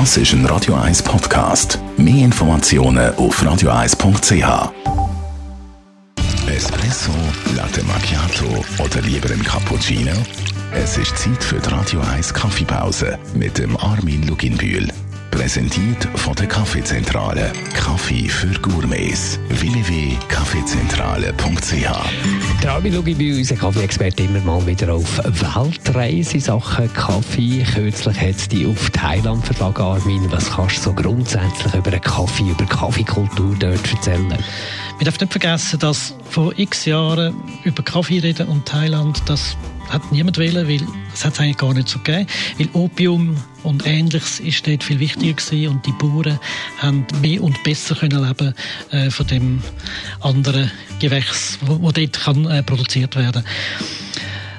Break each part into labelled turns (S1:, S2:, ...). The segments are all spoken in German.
S1: Das ist ein Radio 1 Podcast. Mehr Informationen auf radio1.ch. Espresso, Latte Macchiato oder lieber ein Cappuccino? Es ist Zeit für die Radio 1 Kaffeepause mit dem Armin Luginbühl. Präsentiert von der Kaffeezentrale. Kaffee für Gourmets. www.kaffeezentrale.ch
S2: Armin schaue bei unserem Kaffee-Experte immer mal wieder auf Weltreise Sachen Kaffee. Kürzlich hat es die auf Thailand verlagen. Armin, was kannst du so grundsätzlich über einen Kaffee, über Kaffeekultur dort erzählen?
S3: Wir dürfen nicht vergessen, dass vor x Jahren über Kaffee reden und Thailand, das hat niemand wählen, weil es hat es eigentlich gar nicht so gegeben. Weil Opium und Ähnliches ist dort viel wichtiger gewesen und die Bauern haben mehr und besser können leben äh, von dem anderen Gewächs, wo, wo dort kann, äh, produziert werden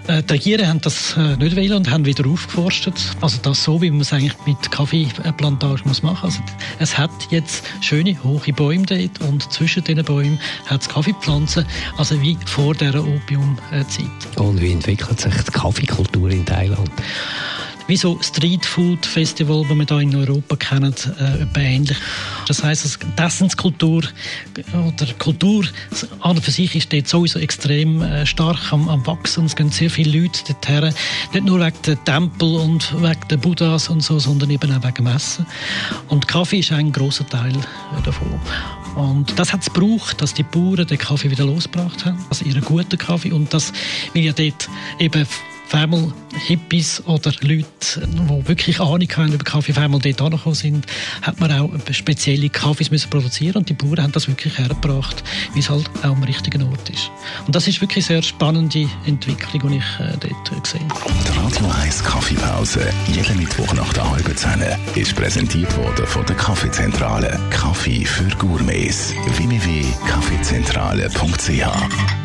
S3: äh, die Regierungen haben das äh, nicht wollen und haben wieder aufgeforstet. Also das so, wie man es eigentlich mit Kaffeeplantagen muss machen. Also es hat jetzt schöne, hohe Bäume dort und zwischen diesen Bäumen hat es Kaffeepflanzen, also wie vor dieser Opiumzeit.
S2: Und wie entwickelt sich die Kaffeekultur in Thailand?
S3: Wie so Street Food Festival, das wir hier in Europa kennen, äh, ähnlich. Das heisst, also die Essenskultur oder Kultur an und für sich ist dort sowieso extrem äh, stark am, am Wachsen. Es gehen sehr viele Leute dorthin, nicht nur wegen der Tempel und wegen der Buddhas und so, sondern eben auch wegen dem Essen. Und Kaffee ist ein großer Teil äh, davon. Und das hat es gebraucht, dass die Bauern den Kaffee wieder losgebracht haben, also ihren guten Kaffee. Und das, weil ja dort eben einmal Hippies oder Leute, die wirklich Ahnung haben über Kaffee, einmal dort angekommen sind, hat man auch spezielle Kaffees müssen produzieren und die Bauern haben das wirklich hergebracht, wie es halt auch am richtigen Ort ist. Und das ist wirklich eine sehr spannende Entwicklung, die ich äh, dort gesehen habe.
S1: Die Radio 1 Kaffeepause, jeden Mittwoch nach der halben Zehn, ist präsentiert worden von der Kaffeezentrale. Kaffee für Gourmets. www.kaffeezentrale.ch